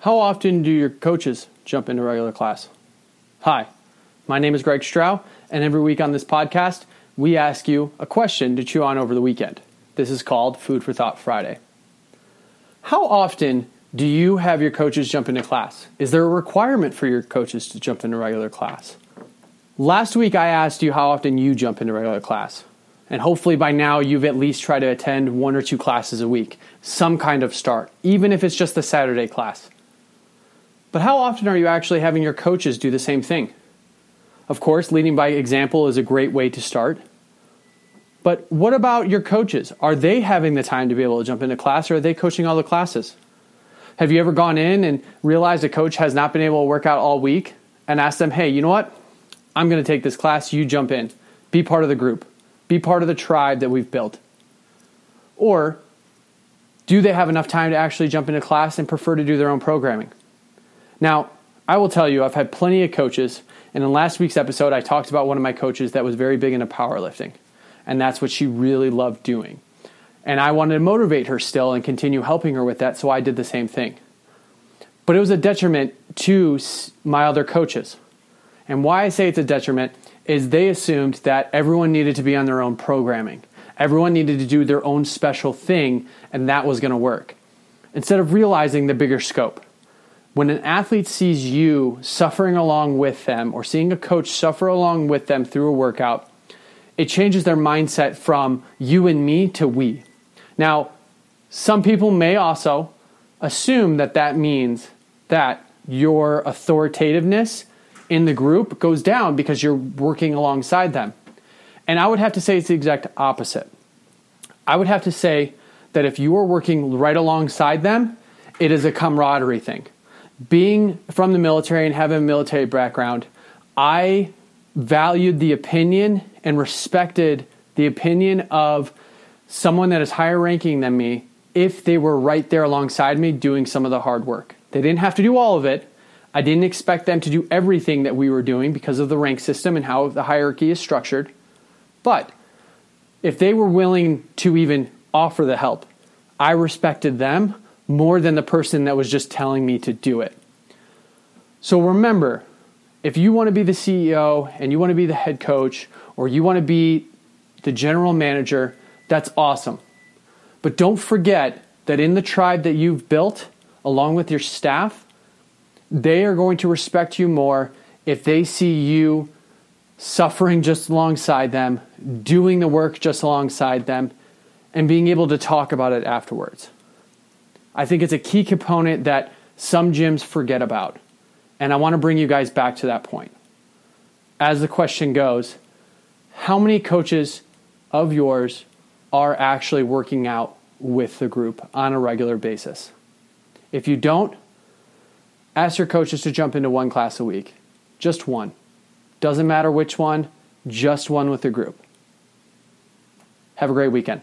How often do your coaches jump into regular class? Hi, my name is Greg Strau, and every week on this podcast, we ask you a question to chew on over the weekend. This is called Food for Thought Friday. How often do you have your coaches jump into class? Is there a requirement for your coaches to jump into regular class? Last week, I asked you how often you jump into regular class. And hopefully by now you've at least tried to attend one or two classes a week, some kind of start, even if it's just the Saturday class. But how often are you actually having your coaches do the same thing? Of course, leading by example is a great way to start. But what about your coaches? Are they having the time to be able to jump into class or are they coaching all the classes? Have you ever gone in and realized a coach has not been able to work out all week and asked them, hey, you know what? I'm going to take this class, you jump in, be part of the group, be part of the tribe that we've built. Or do they have enough time to actually jump into class and prefer to do their own programming? Now, I will tell you, I've had plenty of coaches, and in last week's episode, I talked about one of my coaches that was very big into powerlifting, and that's what she really loved doing. And I wanted to motivate her still and continue helping her with that, so I did the same thing. But it was a detriment to my other coaches. And why I say it's a detriment is they assumed that everyone needed to be on their own programming. Everyone needed to do their own special thing, and that was going to work. Instead of realizing the bigger scope. When an athlete sees you suffering along with them or seeing a coach suffer along with them through a workout, it changes their mindset from you and me to we. Now, some people may also assume that that means that your authoritativeness in the group goes down because you're working alongside them. And I would have to say it's the exact opposite. I would have to say that if you are working right alongside them, it is a camaraderie thing being from the military and having a military background, I valued the opinion and respected the opinion of someone that is higher ranking than me if they were right there alongside me doing some of the hard work. They didn't have to do all of it. I didn't expect them to do everything that we were doing because of the rank system and how the hierarchy is structured. But if they were willing to even offer the help, I respected them more than the person that was just telling me to do it. So remember, if you want to be the CEO and you want to be the head coach or you want to be the general manager, that's awesome. But don't forget that in the tribe that you've built, along with your staff, they are going to respect you more if they see you suffering just alongside them, doing the work just alongside them, and being able to talk about it afterwards. I think it's a key component that some gyms forget about. And I want to bring you guys back to that point. As the question goes, how many coaches of yours are actually working out with the group on a regular basis? If you don't, ask your coaches to jump into one class a week. Just one. Doesn't matter which one, just one with the group. Have a great weekend.